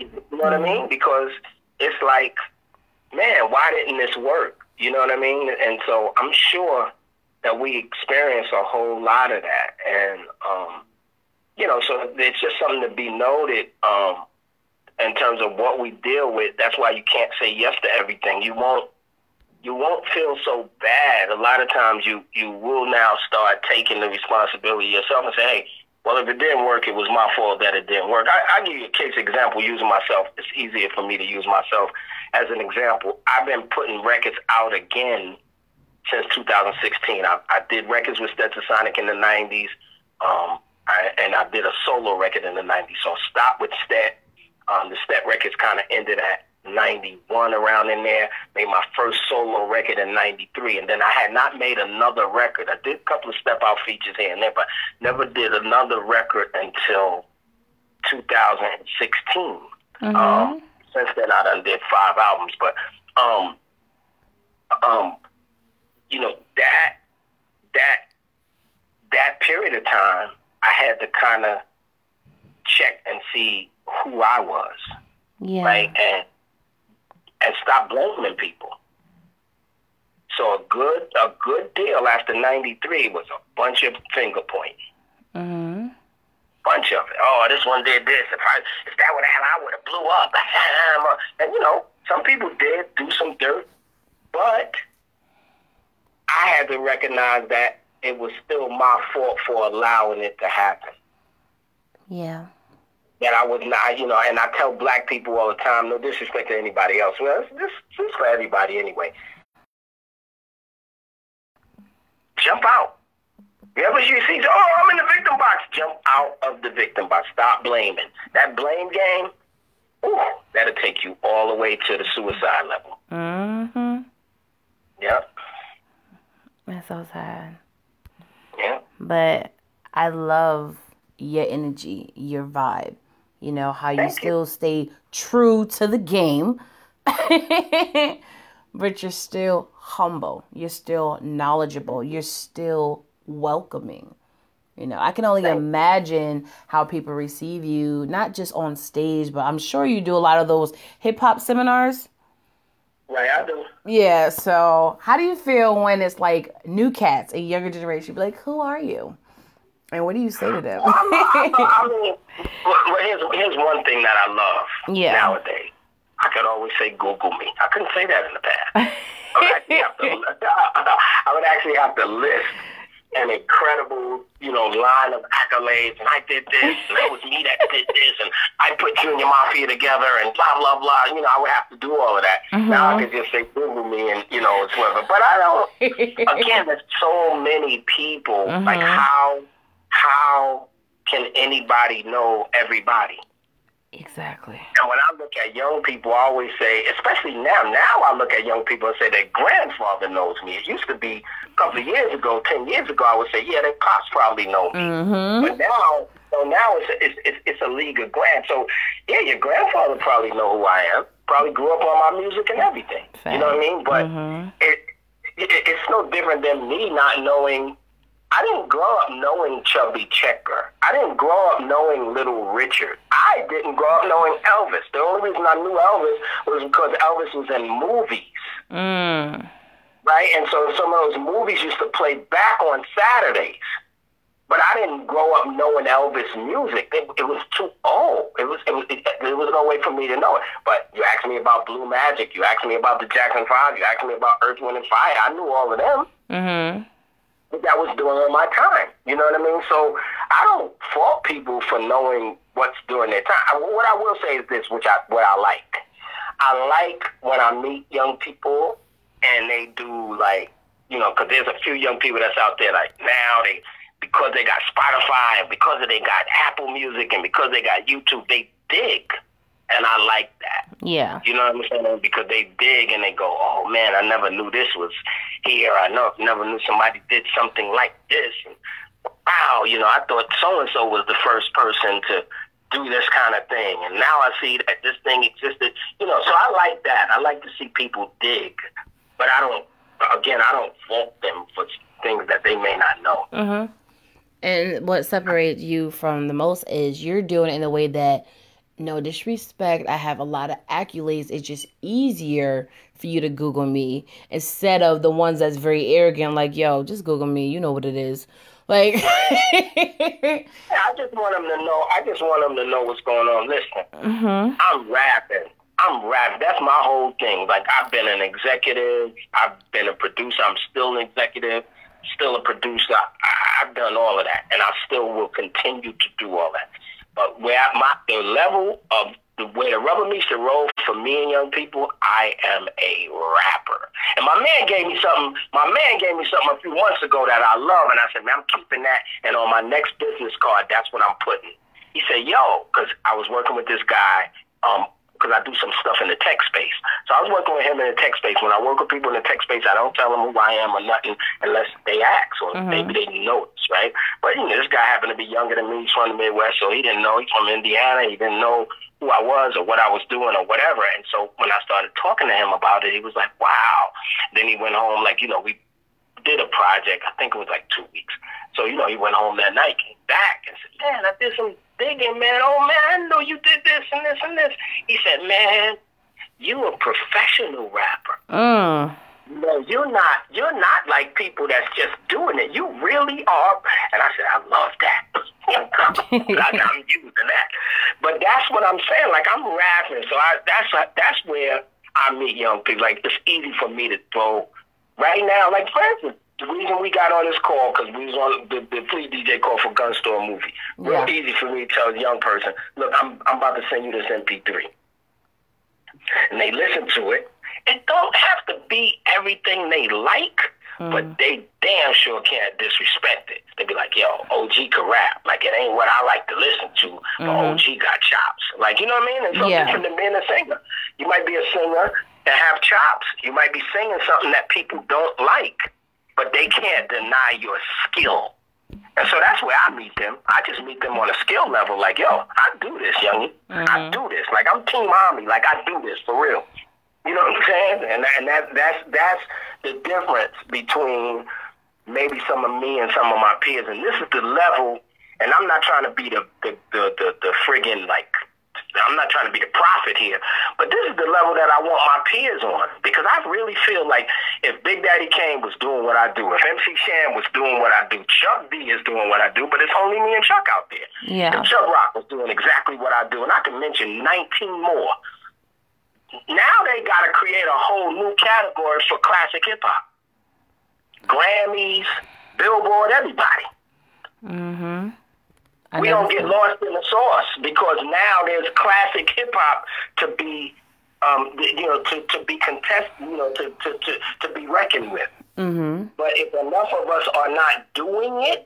You know what I mean? Because it's like, man, why didn't this work? You know what I mean? And so I'm sure that we experience a whole lot of that. And, um, you know, so it's just something to be noted um, in terms of what we deal with. That's why you can't say yes to everything. You won't you won't feel so bad. A lot of times you you will now start taking the responsibility yourself and say, hey, well, if it didn't work, it was my fault that it didn't work. I, I'll give you a case example using myself. It's easier for me to use myself as an example. I've been putting records out again since 2016. I, I did records with Stetsasonic in the 90s, um, I, and I did a solo record in the 90s. So stop with Stet. Um, the Stet records kind of ended at 91 around in there. Made my first solo record in 93. And then I had not made another record. I did a couple of step out features here and there, but never did another record until 2016. Mm-hmm. Um, since then, I done did five albums. But, um, um, you know, that, that, that period of time, I had to kind of check and see who I was. Yeah. Right. And and stop blaming people. So a good a good deal after '93 was a bunch of finger pointing. Mm-hmm. Bunch of it. Oh, this one did this. If I if that would have I would have blew up. [LAUGHS] and you know, some people did do some dirt, but I had to recognize that it was still my fault for allowing it to happen. Yeah. That I would not, you know, and I tell black people all the time, no disrespect to anybody else. Well, it's just, just for everybody anyway. Jump out. Whenever you see, oh, I'm in the victim box, jump out of the victim box. Stop blaming. That blame game, ooh, that'll take you all the way to the suicide level. Mm-hmm. Yep. That's so sad. Yeah. But I love your energy, your vibe. You know, how you Thank still stay true to the game, [LAUGHS] but you're still humble. You're still knowledgeable. You're still welcoming. You know, I can only Thank- imagine how people receive you, not just on stage, but I'm sure you do a lot of those hip hop seminars. Right, I do. Yeah, so how do you feel when it's like new cats, a younger generation, be like, who are you? And what do you say to them? I [LAUGHS] mean, well, well, here's, here's one thing that I love Yeah. nowadays. I could always say Google me. I couldn't say that in the past. I would actually have to, [LAUGHS] [LAUGHS] I would actually have to list an incredible, you know, line of accolades, and I did this, and it was me that did this, and I put Junior Mafia together, and blah blah blah. You know, I would have to do all of that. Now I mm-hmm. could just say Google me, and you know, it's whatever. But I don't. Again, there's so many people. Like mm-hmm. how how can anybody know everybody? exactly. And when I look at young people, I always say, especially now, now I look at young people and say their grandfather knows me. It used to be a couple of years ago, ten years ago, I would say, yeah, their pops probably know me. Mm-hmm. But now, so now it's it's, it's it's a league of grand. So yeah, your grandfather probably know who I am. Probably grew up on my music and everything. You know what I mean? But Mhm. it, it it's no different than me not knowing. I didn't grow up knowing Chubby Checker. I didn't grow up knowing Little Richard. I didn't grow up knowing Elvis. The only reason I knew Elvis was because Elvis was in movies, Mm. right? And so some of those movies used to play back on Saturdays. But I didn't grow up knowing Elvis music. It, it was too old. It was, it was it, there was no way for me to know it. But you asked me about Blue Magic. You asked me about the Jackson Five. You asked me about Earth, Wind, and Fire. I knew all of them Mm-hmm. That was during all my time. You know what I mean? So I don't fault people for knowing what's during their time. What I will say is this, which I what I like. I like when I meet young people and they do like, you know, because there's a few young people that's out there like now they because they got Spotify and because they got Apple Music and because they got YouTube, they dig, and I like that. Yeah. You know what I'm saying? Because they dig and they go, oh man, I never knew this was here. I know, never knew somebody did something like this. And wow, you know, I thought so and so was the first person to do this kind of thing, and now I see that this thing existed. You know, so I like that. I like to see people dig, but I don't. Again, I don't fault them for things that they may not know. Mm-hmm. And what separates you from the most is you're doing it in a way that, no disrespect, I have a lot of accolades. It's just easier for you to Google me instead of the ones that's very arrogant, like, yo, just Google me. You know what it is. Like, [LAUGHS] I just want them to know. I just want them to know what's going on. Listen, mm-hmm. I'm rapping. I'm rapping. That's my whole thing. Like I've been an executive. I've been a producer. I'm still an executive. Still a producer. I, I've done all of that, and I still will continue to do all that. But where my the level of the where the rubber meets the road for me and young people, I am a rapper. And my man gave me something. My man gave me something a few months ago that I love, and I said, man, I'm keeping that. And on my next business card, that's what I'm putting. He said, yo, because I was working with this guy. Um, because I do some stuff in the tech space. So I was working with him in the tech space. When I work with people in the tech space, I don't tell them who I am or nothing unless they ask or mm-hmm. maybe they notice, right? But you know, this guy happened to be younger than me. He's from the Midwest, so he didn't know. He's from Indiana. He didn't know who I was or what I was doing or whatever. And so when I started talking to him about it, he was like, "Wow." Then he went home, like you know, we did a project. I think it was like two weeks. So you know, he went home that night, came back, and said, "Man, I did some digging, man. Oh man, I know you did this and this and this." He said, "Man, you a professional rapper. Mm. No, you're not. You're not like people that's just doing it. You really are." And I said, "I love that. [LAUGHS] I, I'm using that." But that's what I'm saying. Like I'm rapping, so I, that's that's where I meet young people. Like it's easy for me to throw right now. Like for instance, the reason we got on this call because we was on the, the free DJ call for Gun Store movie. Real Yeah. easy for me to tell a young person, look, I'm I'm about to send you this MP3, and they listen to it. It don't have to be everything they like, hmm. but they damn sure can't disrespect it. They be like, yo, OG can rap. Like it ain't what I like to listen to, but mm-hmm. OG got chops. Like you know what I mean? It's something Yeah. different than being a singer. You might be a singer and have chops. You might be singing something that people don't like, but they can't deny your skill. And so that's where I meet them. I just meet them on a skill level. Like, yo, I do this, young. I mm-hmm. do this. Like I'm Team Army. Like I do this for real. You know what I'm saying? And and that that's that's the difference between maybe some of me and some of my peers. And this is the level. And I'm not trying to be the the the the, the friggin' like. I'm not trying to be the prophet here, but this is the level that I want my peers on because I really feel like if Big Daddy Kane was doing what I do, if MC Shan was doing what I do, Chuck D is doing what I do, but it's only me and Chuck out there. Yeah. If Chuck Rock was doing exactly what I do, and I can mention 19 more. Now they got to create a whole new category for classic hip hop. Grammys, Billboard, everybody. Mm-hmm. I we don't get lost in the sauce because now there's classic hip hop to be, um, you know, to, to be contested, you know, to, to, to, to be reckoned with. Mm-hmm. But if enough of us are not doing it,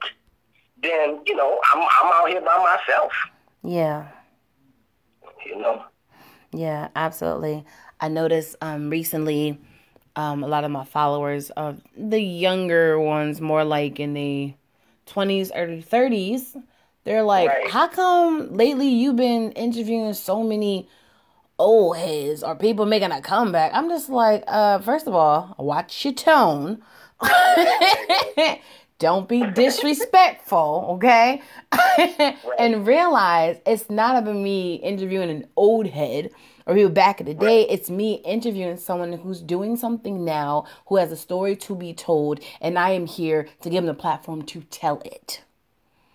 then you know, I'm I'm out here by myself. Yeah. You know. Yeah, absolutely. I noticed um, recently um, a lot of my followers, uh, the younger ones, more like in the 20s, early 30s, they're like, Right. how come lately you've been interviewing so many old heads or people making a comeback? I'm just like, uh, first of all, watch your tone. [LAUGHS] Don't be disrespectful, okay? [LAUGHS] and realize it's not about me interviewing an old head or people back in the day. It's me interviewing someone who's doing something now, who has a story to be told, and I am here to give them the platform to tell it.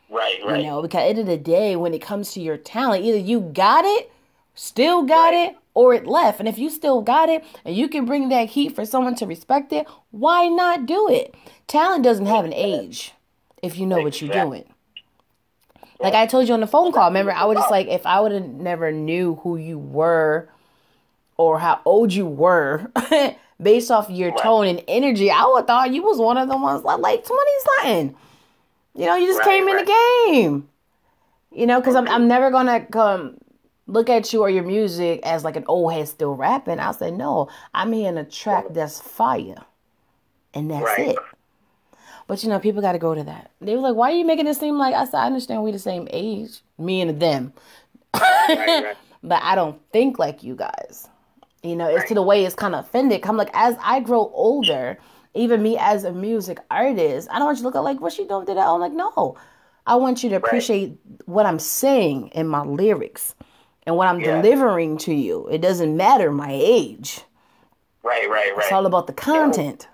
Right, right. You know, because at the end of the day, when it comes to your talent, either you got it, still got Right. it, or it left. And if you still got it and you can bring that heat for someone to respect it, why not do it? Talent doesn't have an age if you know what you're doing. Like I told you on the phone call, remember, I was just like, if I would have never knew who you were or how old you were [LAUGHS] based off your tone and energy, I would have thought you was one of the ones like, like 20 something. You know, you just Right, came in the game. You know, because I'm, I'm never going to come look at you or your music as like an old head still rapping. I'll say, no, I'm hearing a track that's fire. And that's Right. it. But you know, people got to go to that. They were like, "Why are you making it seem like?" I said, "I understand we the same age, me and them, Right, right. [LAUGHS] but I don't think like you guys." You know, it's to the way it's kind of offended. I'm like, as I grow older, even me as a music artist, I don't want you to look at like what she doing to that. I'm like, no, I want you to appreciate what I'm saying in my lyrics and what I'm Yeah. delivering to you. It doesn't matter my age. Right, right, right. It's all about the content.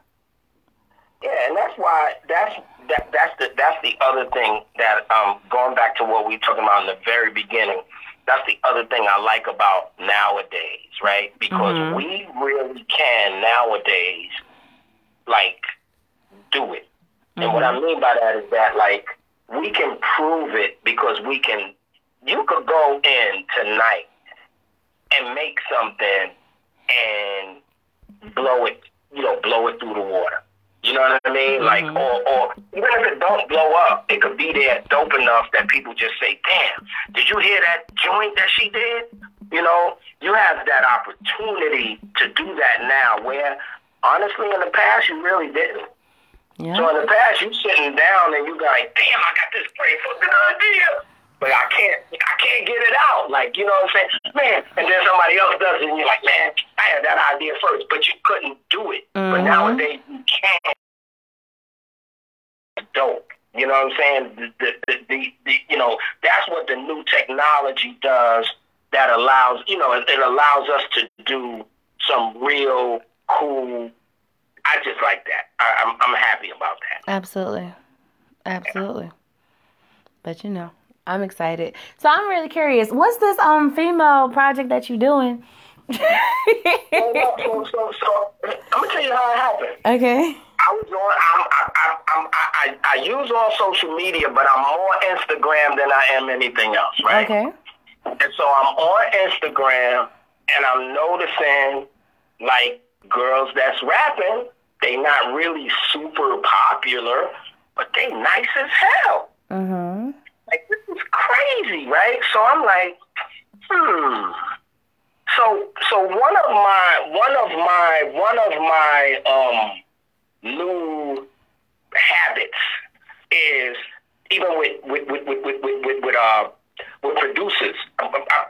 Yeah, and that's why that's that that's the that's the other thing that um going back to what we were talking about in the very beginning. That's the other thing I like about nowadays, right? Because we really can nowadays like do it. And what I mm-hmm. mean by that is that like we can prove it because we can you could go in tonight and make something and blow it, you know, blow it through the water. You know what I mean? Mm-hmm. Like, or, or even if it don't blow up, it could be there dope enough that people just say, "Damn, did you hear that joint that she did?" You know, you have that opportunity to do that now. Where honestly, in the past, you really didn't. Yeah. So in the past, you sitting down and you like, "Damn, I got this great fucking idea." But I can't, I can't get it out. Like, you know what I'm saying? Man, and then somebody else does it and you're like, man, I had that idea first, but you couldn't do it. But Mhm. nowadays you can. Dope. You know what I'm saying? The, the, the, the, the, you know, that's what the new technology does that allows, you know, it, it allows us to do some real cool, I just like that. I, I'm, I'm happy about that. Absolutely. Absolutely. But you know, I'm excited. So I'm really curious. What's this um female project that you're doing? [LAUGHS] so, so, so, so, I'm gonna tell you how it happened. okay. I was on. I'm, I, I I'm, I, I use all social media, but I'm more Instagram than I am anything else, right? Okay. And so I'm on Instagram, and I'm noticing like girls that's rapping, they not really super popular, but they nice as hell. Mm-hmm. Like this is crazy, right? So I'm like, hmm. So so one of my one of my one of my um new habits is even with with with with with, with, with uh with producers. I, I,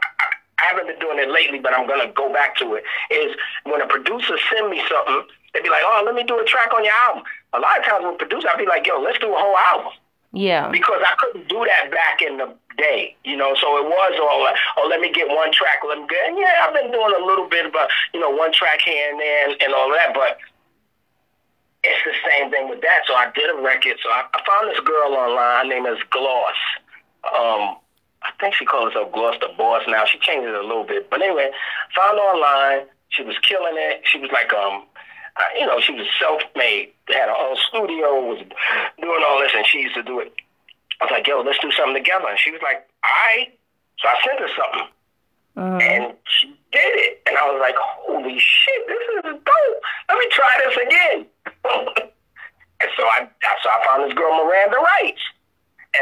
haven't been doing it lately, but I'm gonna go back to it. Is when a producer send me something, they'd be like, "Oh, let me do a track on your album." A lot of times with producers, I'd be like, "Yo, let's do a whole album." Yeah. Because I couldn't do that back in the day, you know. So it was all like, "Oh, let me get one track, let me get." And yeah, I've been doing a little bit of, a, you know, one track here and there and, and all that, but it's the same thing with that. So I did a record. So I, I found this girl online. Her name is Gloss. Um, I think she calls herself Gloss the Boss now. She changed it a little bit. But anyway, found her online. She was killing it. She was like, um, uh, you know, she was self-made. Had her own studio, was doing all this, and she used to do it. I was like, yo, let's do something together. And she was like, all right. So I sent her something. Mhm. And she did it. And I was like, holy shit, this is dope. Let me try this again. [LAUGHS] and so I so I found this girl Miranda Wright.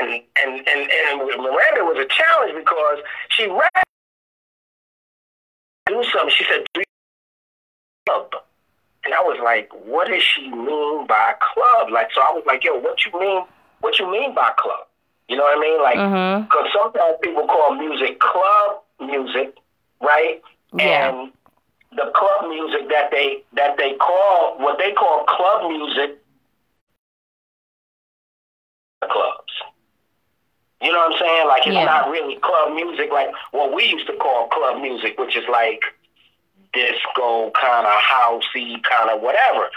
And and, and, and Miranda was a challenge because she read do something. She said, do club. And I was like, what does she mean by club? Like so I was like, yo, what you mean what you mean by club? You know what I mean? Like mm-hmm. because sometimes people call music club music, right? Yeah. And the club music that they that they call what they call club music clubs. You know what I'm saying? Like it's Yeah. not really club music like what we used to call club music, which is like disco kind of housey kind of whatever.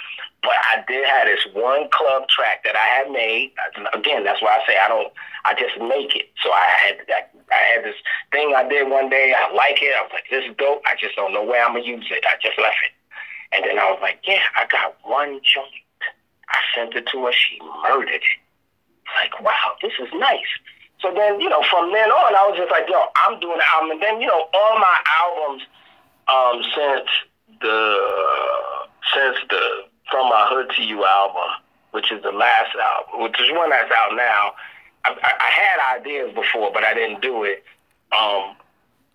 But I did have this one club track that I had made. Again, that's why I say I don't. I just make it. So I had I, I had this thing I did one day. I like it. I was like, this is dope. I just don't know where I'm gonna use it. I just left it. And then I was like, yeah, I got one joint. I sent it to her. She murdered it. Like, wow, this is nice. So then, you know, from then on, I was just like, yo, I'm doing the album. And then, you know, all my albums um, since the since the From My Hood to You album, which is the last album, which is one that's out now. I, I, I had ideas before, but I didn't do it. Um,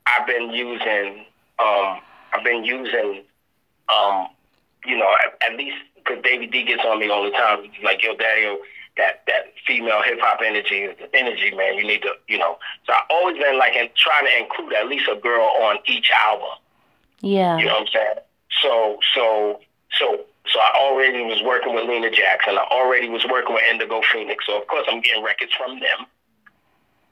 I've been using, um, I've been using, um, you know, at, at least because Davey D gets on me all the time. Like, yo, Daddy, that that female hip hop energy is the energy, man. You need to, you know. So I've always been like in, trying to include at least a girl on each album. Yeah. You know what I'm saying? So, so, so, so I already was working with Lena Jackson. I already was working with Indigo Phoenix. So of course I'm getting records from them.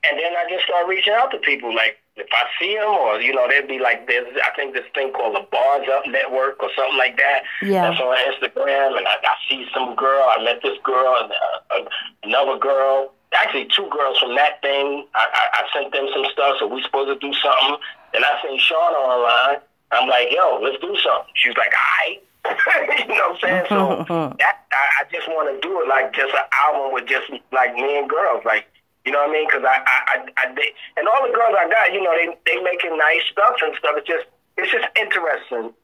And then I just start reaching out to people. Like if I see them, or you know, they'd be like, "There's, I think this thing called the Bars Up Network or something like that." Yeah. That's on Instagram, and I, I see some girl. I met this girl and uh, another girl. Actually, two girls from that thing. I, I, I sent them some stuff, so we supposed to do something. Then I seen Shawnna online. I'm like, yo, let's do something. She was like, all right. [LAUGHS] you know what I'm saying? So [LAUGHS] that I, I just want to do it like just an album with just like me and girls, like you know what I mean? Because I, I, I, I they, and all the girls I got, you know, they they making nice stuff and stuff. It's just it's just interesting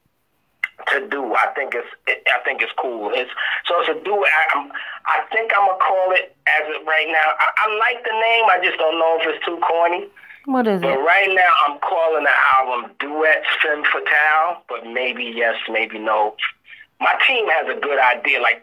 to do. I think it's it, I think it's cool. It's so it's a do. I, I'm, I think I'm gonna call it as it right now. I, I like the name. I just don't know if it's too corny. What is But it? right now, I'm calling the album Duets Femme Fatale, but maybe yes, maybe no. My team has a good idea. Like,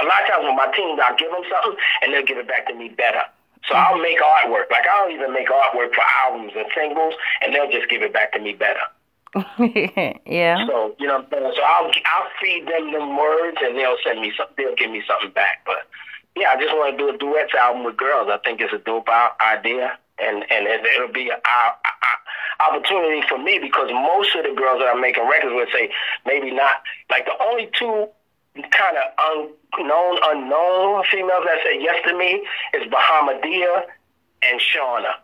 a lot of times when my team, I'll give them something, and they'll give it back to me better. So I'll make artwork. Like, I don't even make artwork for albums and singles, and they'll just give it back to me better. [LAUGHS] yeah. So, you know what I'm saying? So I'll, I'll feed them them words, and they'll send me some, they'll give me something back. But, yeah, I just want to do a duets album with girls. I think it's a dope idea, and and it, it'll be an opportunity for me because most of the girls that I'm making records with say maybe not. Like the only two kind of unknown unknown females that say yes to me is Bahamadia and Shawnna.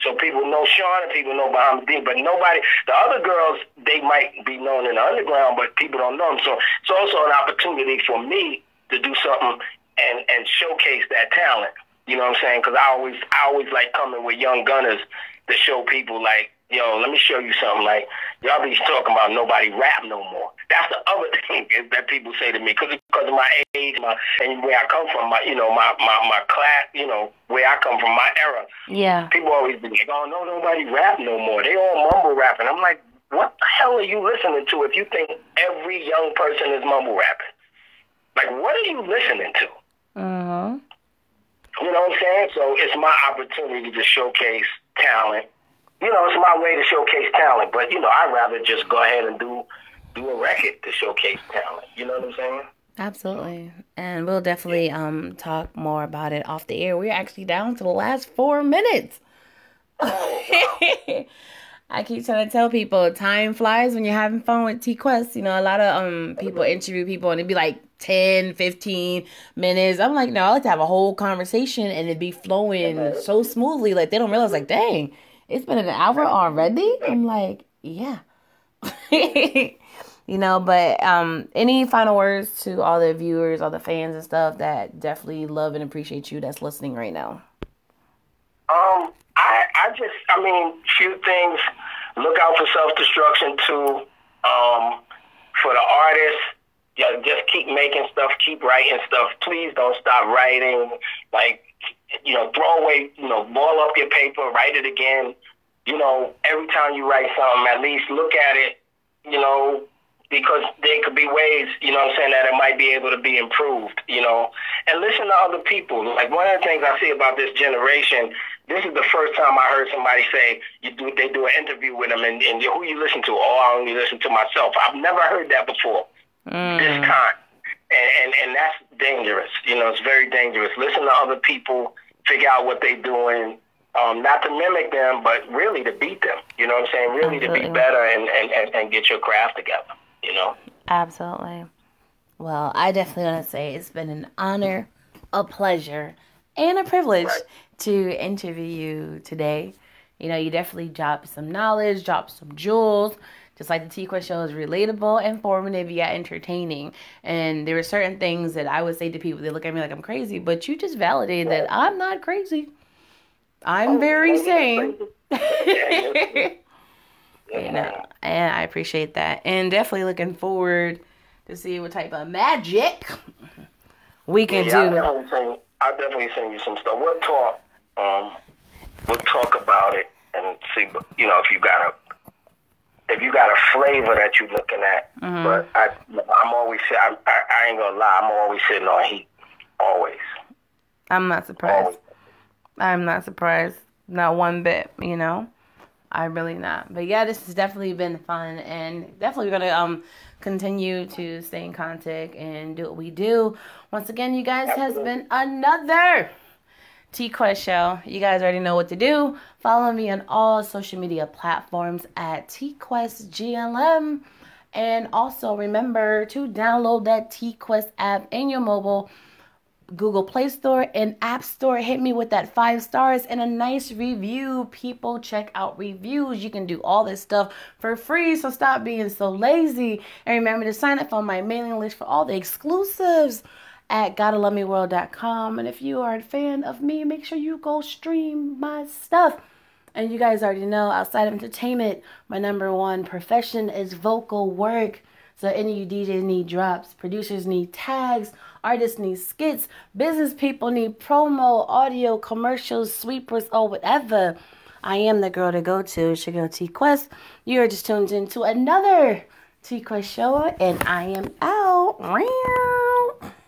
So people know Shawnna, people know Bahamadia, but nobody. The other girls they might be known in the underground, but people don't know them. So it's also an opportunity for me to do something and and showcase that talent. You know what I'm saying? Because I always I always like coming with young gunners to show people like, yo, let me show you something. Like y'all be talking about nobody rap no more. That's the other [LAUGHS] thing that people say to me because because of my age, my and where I come from, my you know my my my class, you know where I come from, my era. Yeah. People always be like, oh no, nobody rap no more. They all mumble rapping. I'm like, what the hell are you listening to if you think every young person is mumble rapping? Like, what are you listening to? Mm-hmm. You know what I'm saying? So it's my opportunity to showcase talent. You know, it's my way to showcase talent. But you know, I'd rather just go ahead and do do a record to showcase talent. You know what I'm saying? Absolutely. And we'll definitely um talk more about it off the air. We're actually down to the last four minutes. Oh, [LAUGHS] I keep trying to tell people time flies when you're having fun with T Quest. You know, a lot of um people interview people and it'd be like 10, 15 minutes. I'm like, no, I like to have a whole conversation and it'd be flowing so smoothly. Like they don't realize, like, dang, it's been an hour already. I'm like, yeah. [LAUGHS] you know, but um any final words to all the viewers, all the fans and stuff that definitely love and appreciate you that's listening right now. Um, I I just I mean, few things. Look out for self destruction too. Um, for the artists, yeah, just keep making stuff, keep writing stuff. Please don't stop writing. Like, you know, throw away, you know, ball up your paper, write it again. You know, every time you write something, at least look at it. You know, because there could be ways, you know what I'm saying, that it might be able to be improved, you know. And listen to other people. Like one of the things I see about this generation, this is the first time I heard somebody say you do they do an interview with them and, and who you listen to? Oh, I only listen to myself. I've never heard that before. Mm. This kind. And, and and that's dangerous. You know, it's very dangerous. Listen to other people, figure out what they're doing. Um, not to mimic them, but really to beat them. You know what I'm saying? Really to be better and, and, and, and get your craft together. You know? Absolutely. Well, I definitely want to say it's been an honor, a pleasure, and a privilege Right. to interview you today. You know, you definitely dropped some knowledge, dropped some jewels. Just like the T Quest show is relatable, informative, yet entertaining. And there were certain things that I would say to people, they look at me like I'm crazy, but you just validated that I'm not crazy. I'm very sane. [LAUGHS] you know, and I appreciate that, and definitely looking forward to see what type of magic we can Yeah, I'll do. definitely I'll definitely send you some stuff. We'll talk. Um, we'll talk about it and see. You know, if you got a if you got a flavor that you're looking at. Mm-hmm. But I, I'm always. I, I, I ain't gonna lie. I'm always sitting on heat. Always. I'm not surprised. Always. I'm not surprised, not one bit. You know, I really not. But yeah, this has definitely been fun, and definitely gonna um continue to stay in contact and do what we do. Once again, you guys has been another T Quest Show. You guys already know what to do. Follow me on all social media platforms at T Quest GLM. And also remember to download that T Quest app in your mobile Google Play Store and App Store. Hit me with that five stars and a nice review. People check out reviews. You can do all this stuff for free, so stop being so lazy. And remember to sign up on my mailing list for all the exclusives at gottalovemeworld.com. And if you are a fan of me, make sure you go stream my stuff. And you guys already know, outside of entertainment, my number one profession is vocal work. So any of you DJs need drops, producers need tags, artists need skits, business people need promo, audio, commercials, sweepers, or whatever. I am the girl to go to. It's your girl T Quest. You're just tuned into another T Quest show, and I am out.